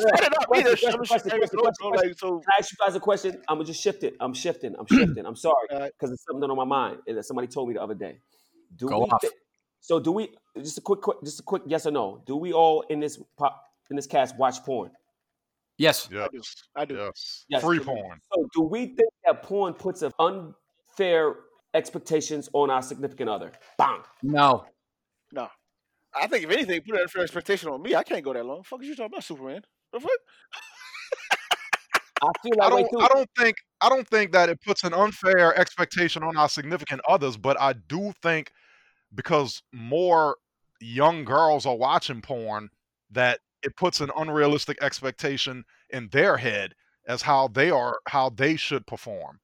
set it up either. question, Some shit question, question, question, question. Like so. I ask you guys a question? I'm gonna just shift it. I'm shifting. I'm shifting. I'm sorry Alright. because it's something on my mind and that somebody told me the other day. Do Go we off. so do we? Just a quick, quick, just a quick yes or no. Do we all in this pop in this cast watch porn? Yes. I do. Yes. I do. Yes. Yes. Free porn. So do we think that porn puts an unfair expectations on our significant other? Bang. No. No. I think if anything, put an unfair expectation on me. I can't go that long. Fuck is you talking about, Superman? The fuck? I feel I that way don't. I don't think. I don't think that it puts an unfair expectation on our significant others, but I do think because more young girls are watching porn that it puts an unrealistic expectation in their head as how they are how they should perform.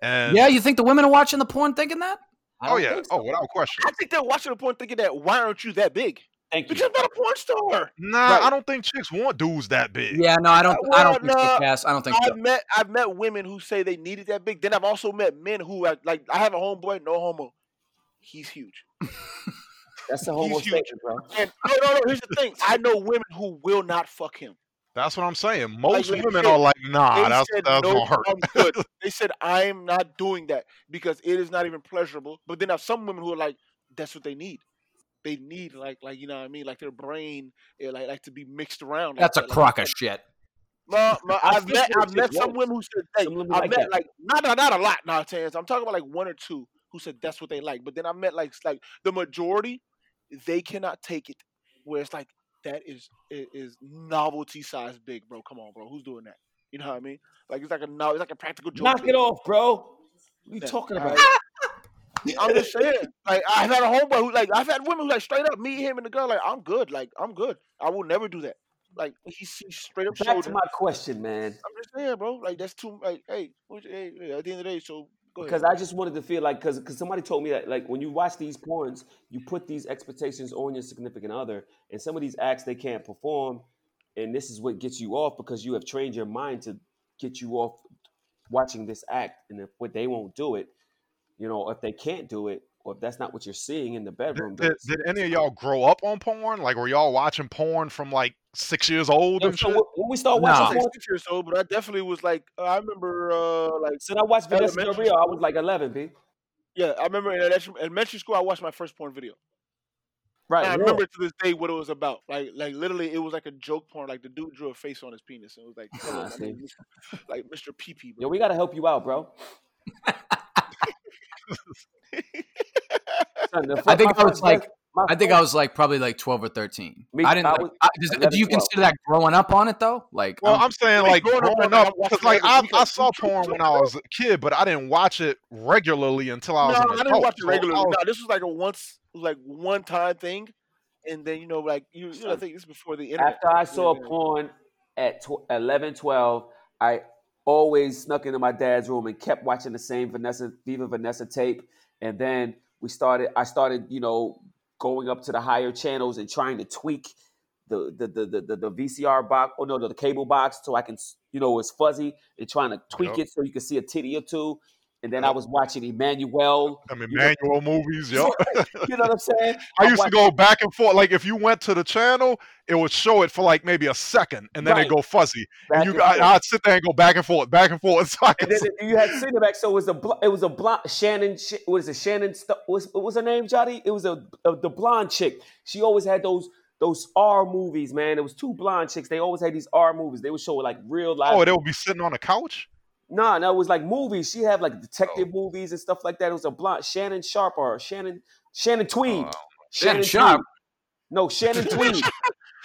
And Yeah, you think the women are watching the porn thinking that? I oh yeah, oh, so. oh without question. I think they're watching the porn thinking that why aren't you that big? Thank you. Because I'm not a porn star. Nah, Right. I don't think chicks want dudes that big. Yeah, no, I don't. I don't think so, no, I don't think I've so. met I've met women who say they needed that big. Then I've also met men who are, like I have a homeboy, no homo. He's huge. That's a homo He's statement, bro. And no, no, no. Here's the thing. I know women who will not fuck him. That's what I'm saying. Most legit, women are like, nah, that's said that's no, gonna hurt. I'm good. They said I'm not doing that because it is not even pleasurable. But then I have some women who are like, that's what they need. They need like like you know what I mean, like their brain eh, like like to be mixed around. like That's a that, like- crock of shit. No, no, I I've met what I've met some women who said hey, I've like met that. like not not not a lot now, Chance. I'm talking about like one or two who said that's what they like. But then I met like like the majority, they cannot take it. Where it's like that is is novelty size big, bro. Come on, bro. Who's doing that? You know what I mean? Like it's like a no, it's like a practical joke. Knock big. it off, bro. What are you Yeah, talking all about? I'm just saying. Like I've had a homeboy who like I've had women who like straight up meet him and the girl like I'm good. Like I'm good. I will never do that. Like he's, he's straight up Back showed to my question, man. I'm just saying, bro. Like that's too. Like hey, hey, hey, at the end of the day, so go ahead. Because I just wanted to feel like, because somebody told me that, like, when you watch these porns, you put these expectations on your significant other, and some of these acts they can't perform, and this is what gets you off because you have trained your mind to get you off watching this act, and if what they won't do it, you know, if they can't do it, or if that's not what you're seeing in the bedroom, Did, then did any of y'all grow up on porn? Like, were y'all watching porn from like six years old and so shit? when we start No. I was watching like porn, six years old, but I definitely was like, I remember, uh, like, so I watched Vanessa Del Elementary Rio, I was like 11, b. yeah, I remember in elementary, elementary school, I watched my first porn video. Right. And I yeah. remember to this day what it was about. Like, like literally, it was like a joke porn. Like the dude drew a face on his penis, and it was like, hello, Ah, my see. name is Mr. like Mr. PP. Yo, we gotta help you out, bro. Son, I think I was first like- I think I was like probably like twelve or thirteen. Me- I didn't. I was I- does- 11, do you 12. consider that growing up on it though? Like, Well, I'm- I'm saying Like, like growing up, growing up I because like I, I saw porn when I was a kid, but I didn't watch it regularly until I was. No, was I didn't adult. watch it regularly. No, this was like a once, like one time thing, and then you know, like you, you know, I think this is before the internet. After I saw Yeah. porn at tw- 11, 12, I always snuck into my dad's room and kept watching the same Vanessa Viva Vanessa tape. And then we started. I started, you know, going up to the higher channels and trying to tweak the the the the, the, VCR box. Oh no, the, the cable box, so I can, you know, it's fuzzy and trying to tweak Yup. it so you can see a titty or two. And then I was watching Emmanuelle. I mean, you know- movies, yo. You know what I'm saying? I used to go back and forth. Like if you went to the channel, it would show it for like maybe a second, and then Right. it go fuzzy. back And you, and I, I'd sit there and go back and forth, back and forth. So I And then you had Cinemax, so it was a bl- it was a blonde Shannon. Sh- What is it? Shannon. St- what was what was her name, Jotty? It was a, a the blonde chick. She always had those those R movies, man. It was two blonde chicks. They always had these R movies. They would show like real oh, life. oh, they would be sitting on a couch. Nah, no, it was like movies. She had like detective Oh. movies and stuff like that. It was a blonde Shannon Sharpe or Shannon Shannon Tweed. Oh. Shannon Tweed. Sharpe. No, Shannon Tweed.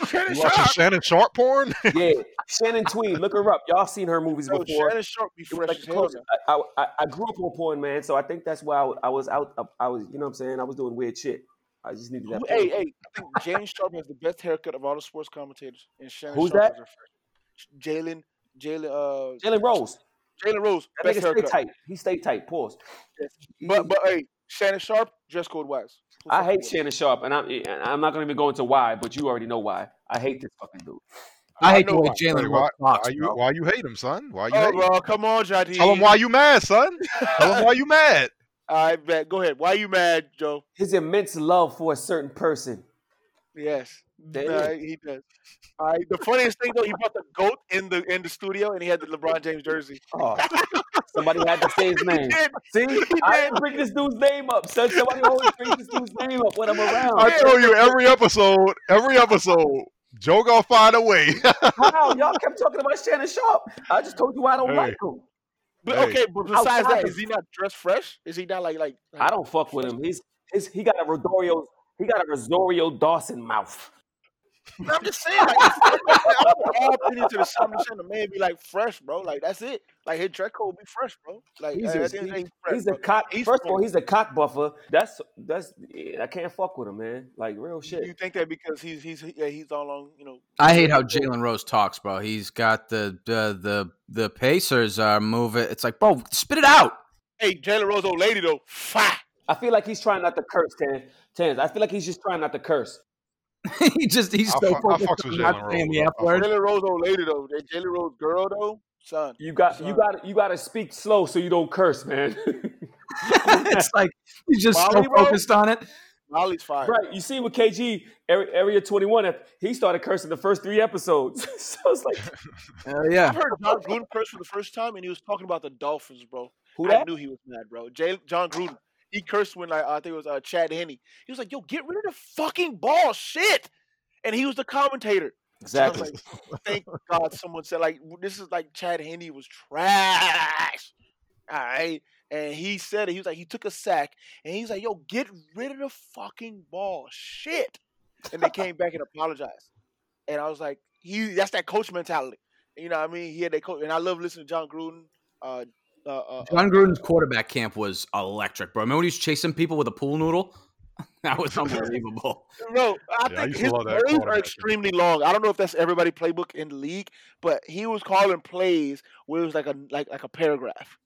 Shannon You watching Sharpe. Shannon Sharpe porn? yeah, Shannon Tweed. Look her up. Y'all seen her movies Yo, before. Shannon Sharpe be fresh like as the hell. closest- I, I, I grew up on porn, man. So I think that's why I, was- I was out. I was, you know what I'm saying? I was doing weird shit. I just needed that. Who- porn. Hey, hey, I think Jane Sharp has the best haircut of all the sports commentators. And Shannon Who's Sharpe that? her fresh- Jalen, Jalen, uh, Jalen Rose. Jalen Rose, That best nigga stay tight. He stayed tight. Pause. Yes. But but hey, Shannon Sharpe, dress code wise. Who I hate with? Shannon Sharpe, and I'm and I'm not gonna even go into why, but you already know why. I hate this fucking dude. I I hate the know way why. Jalen Wait, why, Rose talks, why you why you hate him, son? Why you Oh, hate him? come on, Jody. Tell him why you mad, son. Tell him why you mad. I bet. Go ahead. Why you mad, Joe? His immense love for a certain person. Yes. Nah, he does. Right. The funniest thing though, he brought the goat in the in the studio, and he had the LeBron James jersey. Oh, somebody had to say his name. See, He I did. didn't bring this dude's name up. Son. Somebody always brings this dude's name up when I'm around. I tell you every episode, every episode, Joe gonna find a way. How y'all kept talking about Shannon Sharpe? I just told you I don't Hey. like him. But Hey. okay, but besides Outside that, is he not dressed fresh? Is he not like like? I don't fuck with him. He's his, he got a Rosario he got a Rosario Dawson mouth. I'm just saying, like, I put all opinion to the sun. I'm saying the man be like fresh, bro. Like that's it. Like his dress code be fresh, bro. Like He's at a, the end of the day, he- fresh, he's a cock. He's first of all, he's a cock buffer. That's that's I can't fuck with him, man. Like real shit. You think that because he's he's yeah he's all on you know. I hate how Jalen Rose talks, bro. He's got the the the, the Pacers are moving. It's like, bro, spit it out. Hey, Jalen Rose, old lady though, fire. I feel like he's trying not to curse, Tan. Tans. I feel like he's just trying not to curse. he just he's I so fuck- I focused fucks with on not Jalen saying Rose, the bro. F I word. Jalen Rose, old lady though. That Jalen Rose girl though, son. You got you got you got to speak slow so you don't curse, man. it's like he's just Molly, so bro? focused on it. Molly's fire. right? You see with KG Area, Area 21, he started cursing the first three episodes. so it's like, Uh, yeah. I've heard Jon Gruden curse for the first time, and he was talking about the Dolphins, bro. who I knew he was mad, bro. Jay, Jon Gruden. He cursed when like, I think it was uh, Chad Henne. He was like, "Yo, get rid of the fucking ball, shit!" And he was the commentator. So Exactly. like, Thank God someone said like this is like Chad Henne was trash. All right. And he said it. He was like, he took a sack and he's like, yo, get rid of the fucking ball. Shit. And they came back and apologized. And I was like, he that's that coach mentality. You know what I mean? He had that coach and I love listening to Jon Gruden. Uh uh, uh, Jon Gruden's quarterback camp was electric, bro. Remember when he was chasing people with a pool noodle? that was unbelievable. No, I Yeah, think used to his that plays are extremely long. I don't know if that's everybody playbook in the league, but he was calling plays where it was like a like like a paragraph.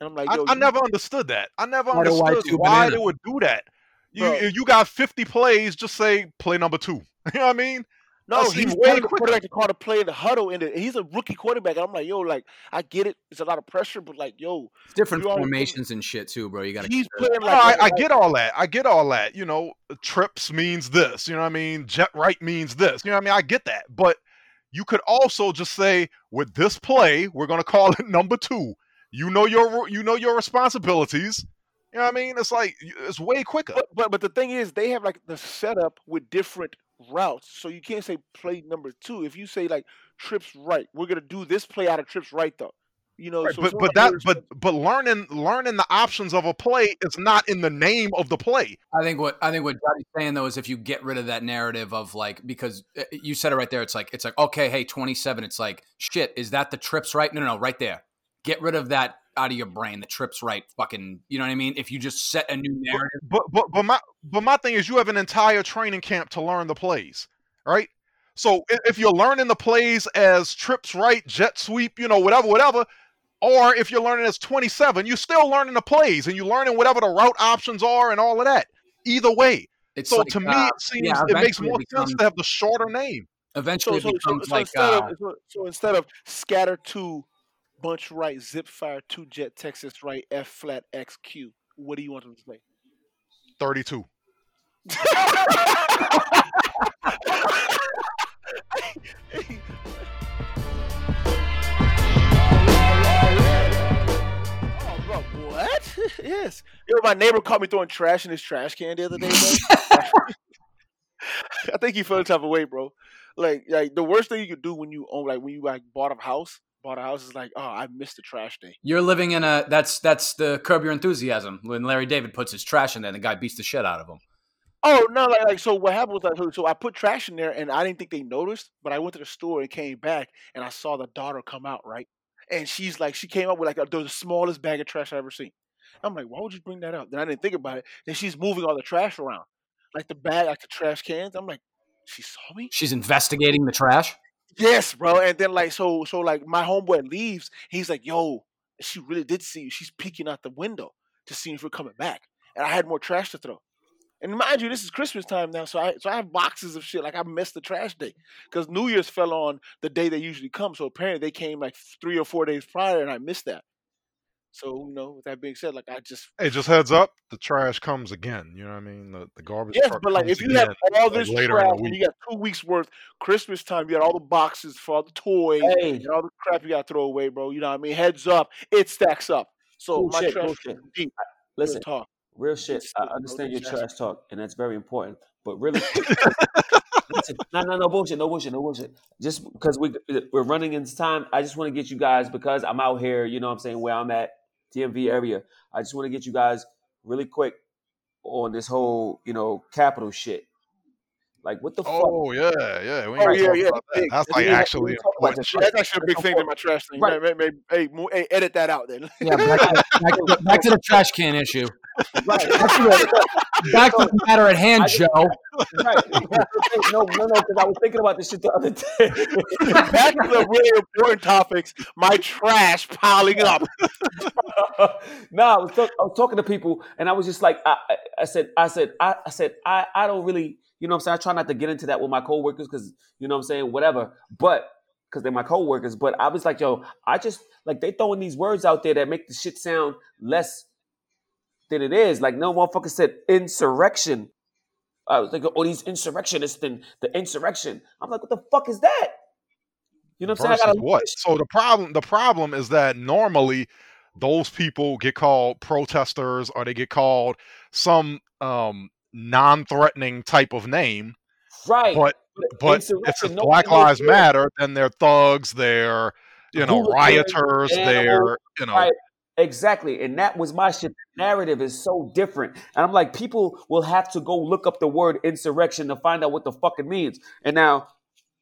And I'm like, I, yo, I you- never understood that. I never Why do I understood chew why they would do that. You Bro. you got 50 plays, just say play number two. You know what I mean? No, That seems he's way telling the quicker. quarterback to call the play in the huddle. In the, he's a rookie quarterback. And I'm like, yo, like I get it. It's a lot of pressure, but like, yo, It's different formations and shit too, bro. You got to. he's playing No, like. I, I get all that. I get all that. You know, trips means this. You know what I mean? Jet right means this. You know what I mean? I get that. But you could also just say, with this play, we're gonna call it number two. You know your you know your responsibilities. You know what I mean? It's like it's way quicker. But, but but the thing is, they have like the setup with different routes, so you can't say play number two. If you say like trips right, we're gonna do this play out of trips right though. You know, Right, so but but not that yours. but but learning learning the options of a play is not in the name of the play. I think what I think what Johnny's saying though is if you get rid of that narrative of like because uh, you said it right there, it's like it's like okay, hey, twenty seven. It's like shit. Is that the trips right? No, no, no, right there. Get rid of that out of your brain. The trips right. Fucking, you know what I mean? If you just set a new narrative, But but but my but my thing is you have an entire training camp to learn the plays, right? So if you're learning the plays as trips right, jet sweep, you know, whatever, whatever, or if you're learning as 27, you're still learning the plays and you're learning whatever the route options are and all of that. Either way. it's so like, to me, uh, it seems yeah, it makes more it sense to have the shorter name. eventually so, so, so, becomes so like instead uh, of so, so instead of scatter two, bunch right, zip fire two, jet Texas right, F flat X Q. What do you want them to play? 32. Oh, bro, what? yes. Yo, my neighbor caught me throwing trash in his trash can the other day, bro. I think he felt the type of way, bro. Like, like the worst thing you could do when you own, like, when you like bought a house, bought a house is like, oh, I missed the trash day. you're living in a that's that's the curb your enthusiasm when Larry David puts his trash in there and the guy beats the shit out of him. Oh no, like, like so. What happened was like, so- I put trash in there, and I didn't think they noticed, but I went to the store and came back, and I saw the daughter come out, right? And she's like, she came up with like a, the smallest bag of trash I ever seen. I'm like, why would you bring that up? Then I didn't think about it. Then she's moving all the trash around, like the bag, like the trash cans. I'm like, she saw me. She's investigating the trash. Yes, bro. And then like so so like my homeboy leaves. He's like, yo, she really did see you. She's peeking out the window to see if we're coming back. And I had more trash to throw. And mind you, this is Christmas time now, so I so I have boxes of shit. Like I missed the trash day because New Year's fell on the day they usually come. So apparently they came like three or four days prior, and I missed that. So you know, with that being said, like I just Hey, just heads up, the trash comes again. You know what I mean? The, the garbage yes, truck but like comes if you have all like, this later trash and you got two weeks worth, Christmas time, you got all the boxes for all the toys Hey, and all the crap you got to throw away, bro. You know what I mean? Heads up, it stacks up. So my bullshit, trash bullshit. is deep. Listen, Real talk. real shit. It's I understand your It's trash talk, and that's very important. But really, listen, no, no, no bullshit, no bullshit, no bullshit. Just because we uh, we're running into time, I just want to get you guys because I'm out here. You know, what I'm saying where I'm at, DMV area. I just want to get you guys really quick on this whole, you know, Capitol shit. Like, what the fuck? Oh yeah, yeah. We Oh yeah, yeah, about that. That's like ain't- actually ain't talking about important this shit. shit. That's actually a big thing in my trash thing. Right. Right. Hey, hey, hey, edit that out then. Yeah, back to, back, to, back to the trash can issue. Right. Back to the matter at hand, I Joe. right. No, no, no, because I was thinking about this shit the other day. Back to the really important topics. My trash piling up. no, I was, talk, I was talking to people, and I was just like, I, I, I said, I said, I, I said, I, I don't really, you know, what I'm saying, I try not to get into that with my coworkers because, you know, what I'm saying, whatever, but because they're my coworkers. But I was like, yo, I just like they throwing these words out there that make the shit sound less than it is. Like no motherfucker said insurrection. I was like, oh, these insurrectionists and the insurrection. I'm like, what the fuck is that? You know what I'm saying? What? So the problem the problem is that normally those people get called protesters or they get called some um non-threatening type of name. right. But but if it's Black Lives Matter, then they're thugs, they're you know rioters, they're you know Right. Exactly. And that was my shit. The narrative is so different. And I'm like, people will have to go look up the word insurrection to find out what the fuck it means. And now,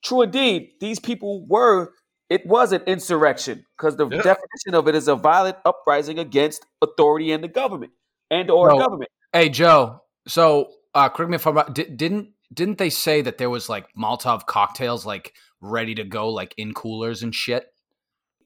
true indeed, these people were, it was an insurrection because the Yeah. definition of it is a violent uprising against authority and the government and or No. government. Hey, Joe. So, uh, correct me if I'm wrong. di- Didn't didn't they say that there was like Molotov cocktails like ready to go, like in coolers and shit?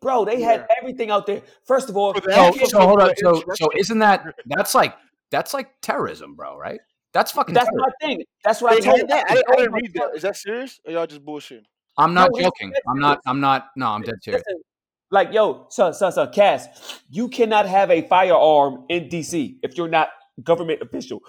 Bro, they had everything out there. First of all, So, so hold on. So, so isn't that that's like that's like terrorism, bro? Right? That's fucking. that's terrorism. my thing. That's what I told had that. I, I didn't- I didn't told read that. Is that serious? Or y'all just bullshitting? I'm not No, joking. I'm not. I'm not. No, I'm dead serious. Listen, like, yo, son, son, son, Cass, you cannot have a firearm in DC if you're not government official.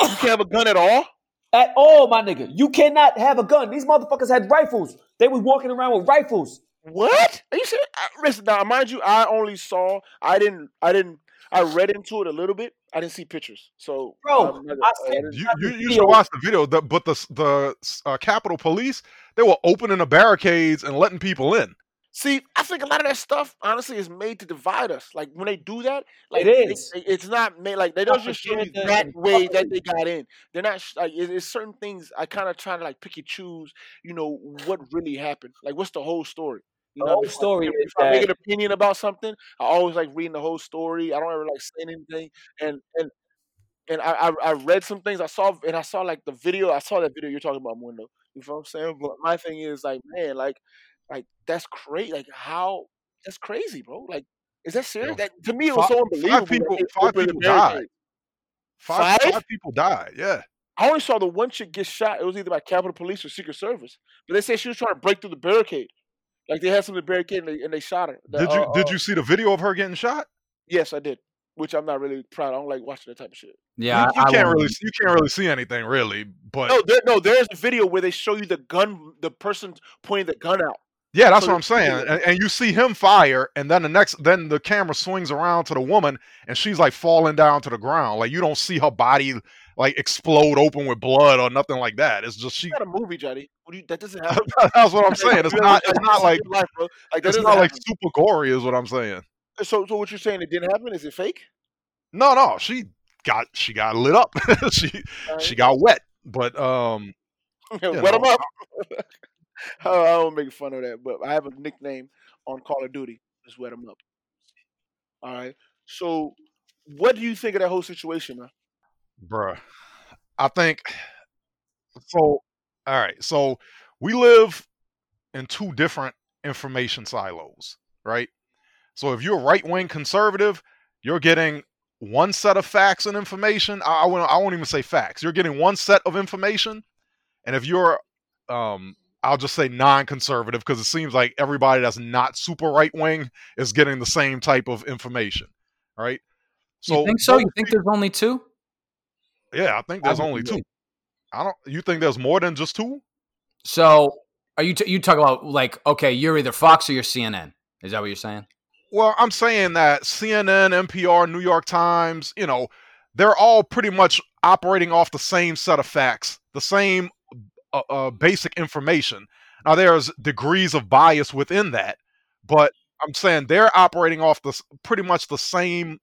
You can't have a gun at all. At all, my nigga. You cannot have a gun. These motherfuckers had rifles. They was walking around with rifles. What? Are you serious? I, listen, now mind you, I only saw. I didn't. I didn't. I read into it a little bit. I didn't see pictures. So, Bro, I'm I I you, you, you should watch the video. The, but the the uh, Capitol Police they were opening the barricades and letting people in. See, I think a lot of that stuff, honestly, is made to divide us. Like when they do that, like It they- they- it's not made like they don't just show you that way that they got in. They're not like it, it's certain things. I kind of try to like pick and choose. You know what really happened? Like what's the whole story? You know, oh whole if I- story if, is I make an opinion about something, I always like reading the whole story. I don't ever like saying anything. And and and I, I I read some things. I saw and I saw like the video. I saw that video you're talking about, Mundo. You know what I'm saying? But my thing is like, man, like like that's crazy. Like how that's crazy, bro. Like is that serious? Yo, that to me it was five- so five unbelievable. that people- five people died. Five, Five? five people died. Yeah. I only saw the one chick get shot. It was either by Capitol Police or Secret Service. But they said she was trying to break through the barricade. Like they had something barricade and they, and they shot her. The, Did you uh, did you see the video of her getting shot? Yes, I did. Which I'm not really proud. I don't like watching that type of shit. Yeah, you, you I, I can't won't- really you can't really see anything really, but No, there, no. There's a video where they show you the gun, the person pointing the gun out. Yeah, that's so what I'm saying. And, and you see him fire, and then the next then the camera swings around to the woman, and she's like falling down to the ground. Like you don't see her body like explode open with blood or nothing like that. It's just she. It's not a movie, Johnny. What do you, that doesn't happen. that's what I'm saying. It's not. It's like, not like. life, bro. Like It's not like super gory, is what I'm saying. So, so what you're saying? It didn't happen? Is it fake? No, no, she got she got lit up. she she got wet, but um, Wet you them up. I don't make fun of that, but I have a nickname on Call of Duty. Just wet them up. All right. So, what do you think of that whole situation, man? bruh, I think so. All right, so we live in two different information silos, right? So if you're a right wing conservative, you're getting one set of facts and information. I, I won't. I won't even say facts. You're getting one set of information, and if you're um, I'll just say non-conservative because it seems like everybody that's not super right wing is getting the same type of information, right? So you think so? You think there's only two? Yeah, I think there's I only two. I don't. You think there's more than just two? So are you t- you talk about like okay, you're either Fox or you're CNN? Is that what you're saying? Well, I'm saying that CNN, NPR, New York Times, you know, they're all pretty much operating off the same set of facts, the same uh, uh, basic information. Now, there's degrees of bias within that, but I'm saying they're operating off the pretty much the same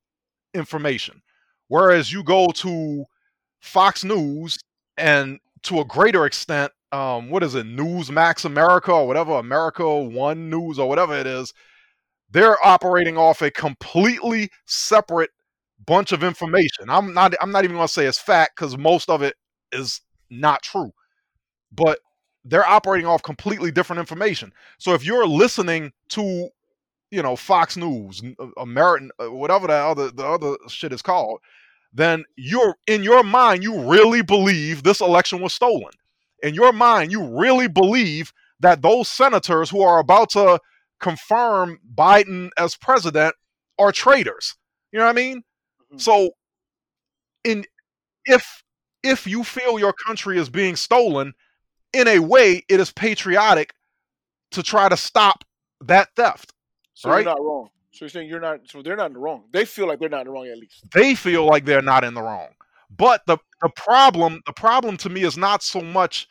information. Whereas you go to Fox News and to a greater extent, um, what is it, Newsmax America or whatever, America One News or whatever it is, they're operating off a completely separate bunch of information. I'm not I'm not even to say it's fact cuz most of it is not true. But they're operating off completely different information. So if you're listening to you know Fox News, uh, American uh, whatever that other the other shit is called, then you're in your mind you really believe this election was stolen. In your mind you really believe that those senators who are about to confirm Biden as president are traitors. You know what I mean? Mm-hmm. So in if if you feel your country is being stolen, in a way it is patriotic to try to stop that theft. So right? you're not wrong. So you're saying you're not so they're not in the wrong. They feel like they're not in the wrong at least. They feel like they're not in the wrong. But the the problem the problem to me is not so much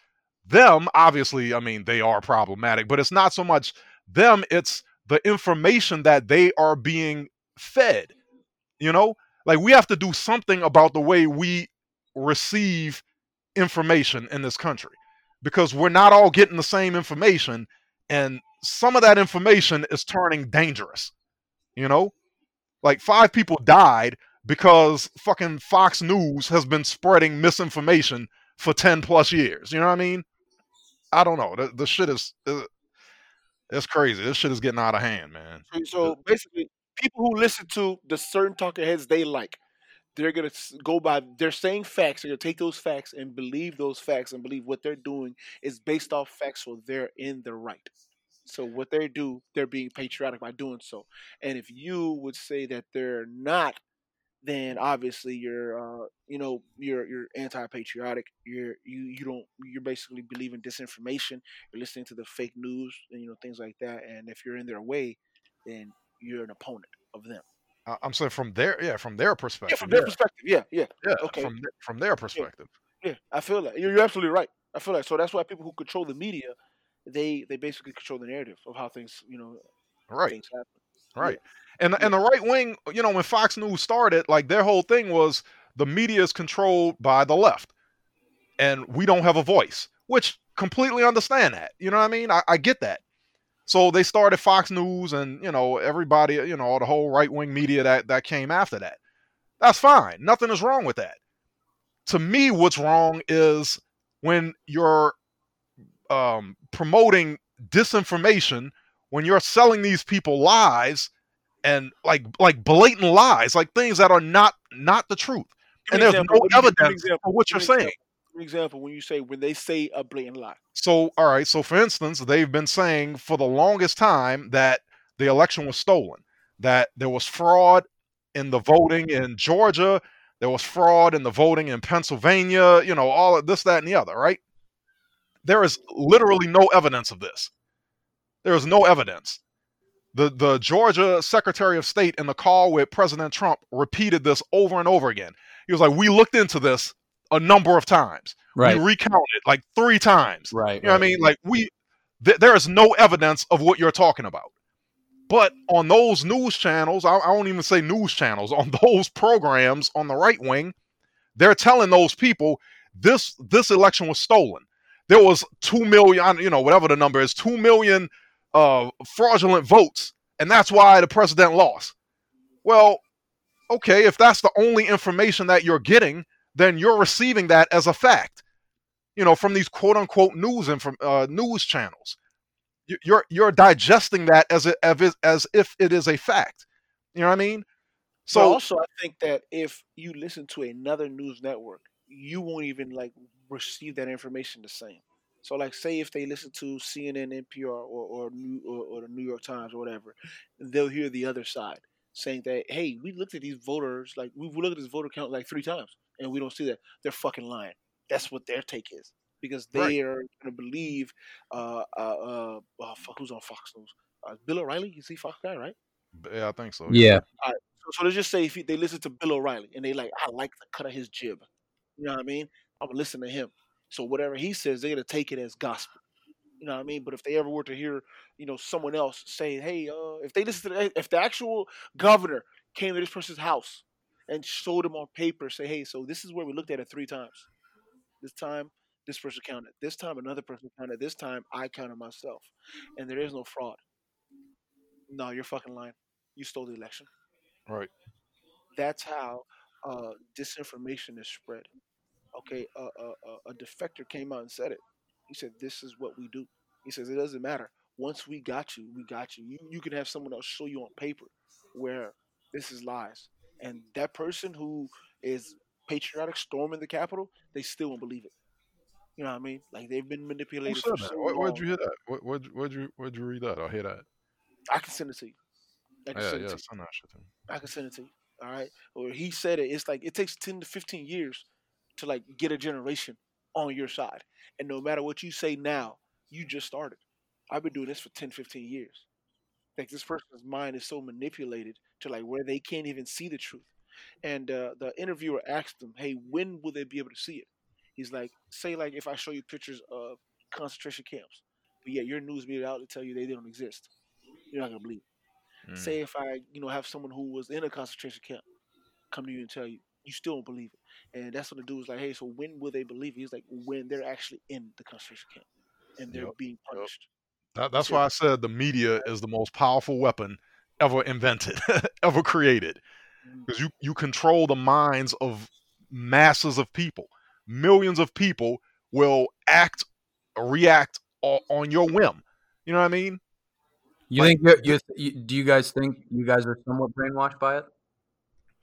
them, obviously, I mean, they are problematic, but it's not so much them, it's the information that they are being fed. You know, like we have to do something about the way we receive information in this country because we're not all getting the same information and some of that information is turning dangerous. You know, like five people died because fucking Fox News has been spreading misinformation for 10 plus years. You know what I mean? I don't know. The, the shit is, uh, it's crazy. This shit is getting out of hand, man. So basically, people who listen to the certain talking heads they like, they're gonna go by. They're saying facts. They're gonna take those facts and believe those facts and believe what they're doing is based off facts, so they're in the right. So what they do, they're being patriotic by doing so. And if you would say that they're not then obviously you're uh, you know you're you're anti-patriotic you're you you don't you're basically believing disinformation you're listening to the fake news and you know things like that and if you're in their way then you're an opponent of them i'm saying from their yeah from their perspective yeah from their yeah. perspective yeah yeah yeah okay from, from their perspective yeah, yeah i feel that you're, you're absolutely right i feel like so that's why people who control the media they they basically control the narrative of how things you know right things happen right yeah. And and the right wing, you know, when Fox News started, like their whole thing was the media is controlled by the left, and we don't have a voice. Which completely understand that. You know what I mean? I, I get that. So they started Fox News, and you know everybody, you know, the whole right wing media that that came after that. That's fine. Nothing is wrong with that. To me, what's wrong is when you're um, promoting disinformation, when you're selling these people lies and like like blatant lies, like things that are not not the truth. and there's example, no evidence for what you're saying. For example, when you say when they say a blatant lie. So all right, so for instance, they've been saying for the longest time that the election was stolen, that there was fraud in the voting in Georgia, there was fraud in the voting in Pennsylvania, you know, all of this, that, and the other, right? There is literally no evidence of this. There is no evidence. The the Georgia Secretary of State in the call with President Trump repeated this over and over again. He was like, "We looked into this a number of times. Right. We recounted like three times. Right. You know right. what I mean? Like we, th- there is no evidence of what you're talking about. But on those news channels, I, I won't even say news channels. On those programs on the right wing, they're telling those people this this election was stolen. There was two million, you know, whatever the number is, two million uh, fraudulent votes, and that's why the president lost. Well, okay, if that's the only information that you're getting, then you're receiving that as a fact. You know, from these quote unquote news and from uh, news channels, you're you're digesting that as a, as if it is a fact. You know what I mean? So but also, I think that if you listen to another news network, you won't even like receive that information the same. So like, say if they listen to CNN, NPR, or or, New, or or the New York Times or whatever, they'll hear the other side saying that, hey, we looked at these voters, like we've looked at this voter count like three times, and we don't see that. They're fucking lying. That's what their take is because they Right. are going to believe. Uh, uh, uh, oh, fuck, who's on Fox News? Uh, Bill O'Reilly. You see Fox guy, right? Yeah, I think so. Yeah. So, so let's just say if he, they listen to Bill O'Reilly and they like, I like the cut of his jib. You know what I mean? I'm gonna listen to him. So whatever he says, they're gonna take it as gospel. You know what I mean? But if they ever were to hear, you know, someone else say, "Hey, uh, if they listen to, the, if the actual governor came to this person's house and showed them on paper, say, "Hey, so this is where we looked at it three times. This time, this person counted. This time, another person counted. This time, I counted myself, and there is no fraud." No, you're fucking lying. You stole the election Right. that's how uh, disinformation is spread. Okay, uh, uh, uh, a defector came out and said it. He said, "This is what we do." He says, "It doesn't matter. Once we got you, we got you. You, you can have someone else show you on paper where this is lies, and that person who is patriotic storming the Capitol, they still won't believe it. You know what I mean? Like they've been Who manipulated said that? so Where, where'd you hear that? Where, where'd, you- where'd you where'd you read that or hear that? I can send it to you. I can Yeah, send it yeah, to you. send that shit to me. I can send it to you. All right. Or he said it. It's like it takes ten to fifteen years to like get a generation on your side. And no matter what you say now, you just started. I've been doing this for 10, 15 years. Like this person's mind is so manipulated to like where they can't even see the truth. And uh, the interviewer asked him, "Hey, when will they be able to see it?" He's like, "Say like if I show you pictures of concentration camps, but yet your news media outlet tell you they don't exist, you're not gonna believe." it. Mm. Say if I, you know, have someone who was in a concentration camp come to you and tell you, you still don't believe it. And that's what the dude was like, hey, so when will they believe it? He's like, when they're actually in the concentration camp and they're Yep, being punished. That, that's Yeah. why I said the media is the most powerful weapon ever invented, ever created. Mm. Because you, you control the minds of masses of people. Millions of people will act, or react o- on your whim. You know what I mean? You Like, think you're, you do you guys think you guys are somewhat brainwashed by it?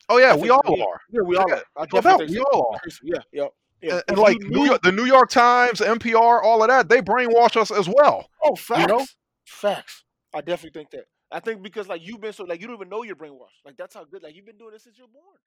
Oh yeah, we all so, are. Yeah, we all Yeah, are. I definitely we all are. I think so. Yeah, yeah. yeah. And, If and like New York, the New York Times, NPR, all of that, they brainwash us as well. oh, facts, you know? facts. I definitely think that. I think because like you've been so like you don't even know you're brainwashed. Like that's how good. Like you've been doing this since you're born.